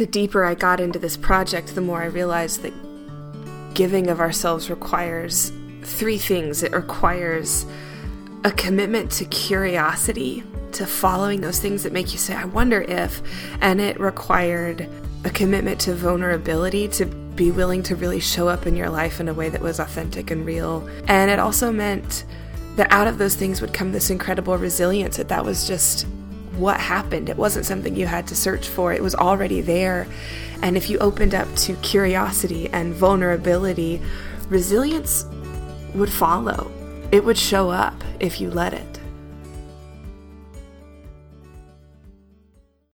the deeper I got into this project, the more I realized that giving of ourselves requires three things. It requires a commitment to curiosity, to following those things that make you say, I wonder if, and it required a commitment to vulnerability, to be willing to really show up in your life in a way that was authentic and real. And it also meant that out of those things would come this incredible resilience, that that was just what happened. It wasn't something you had to search for, it was already there. And if you opened up to curiosity and vulnerability, resilience would follow. It would show up if you let it.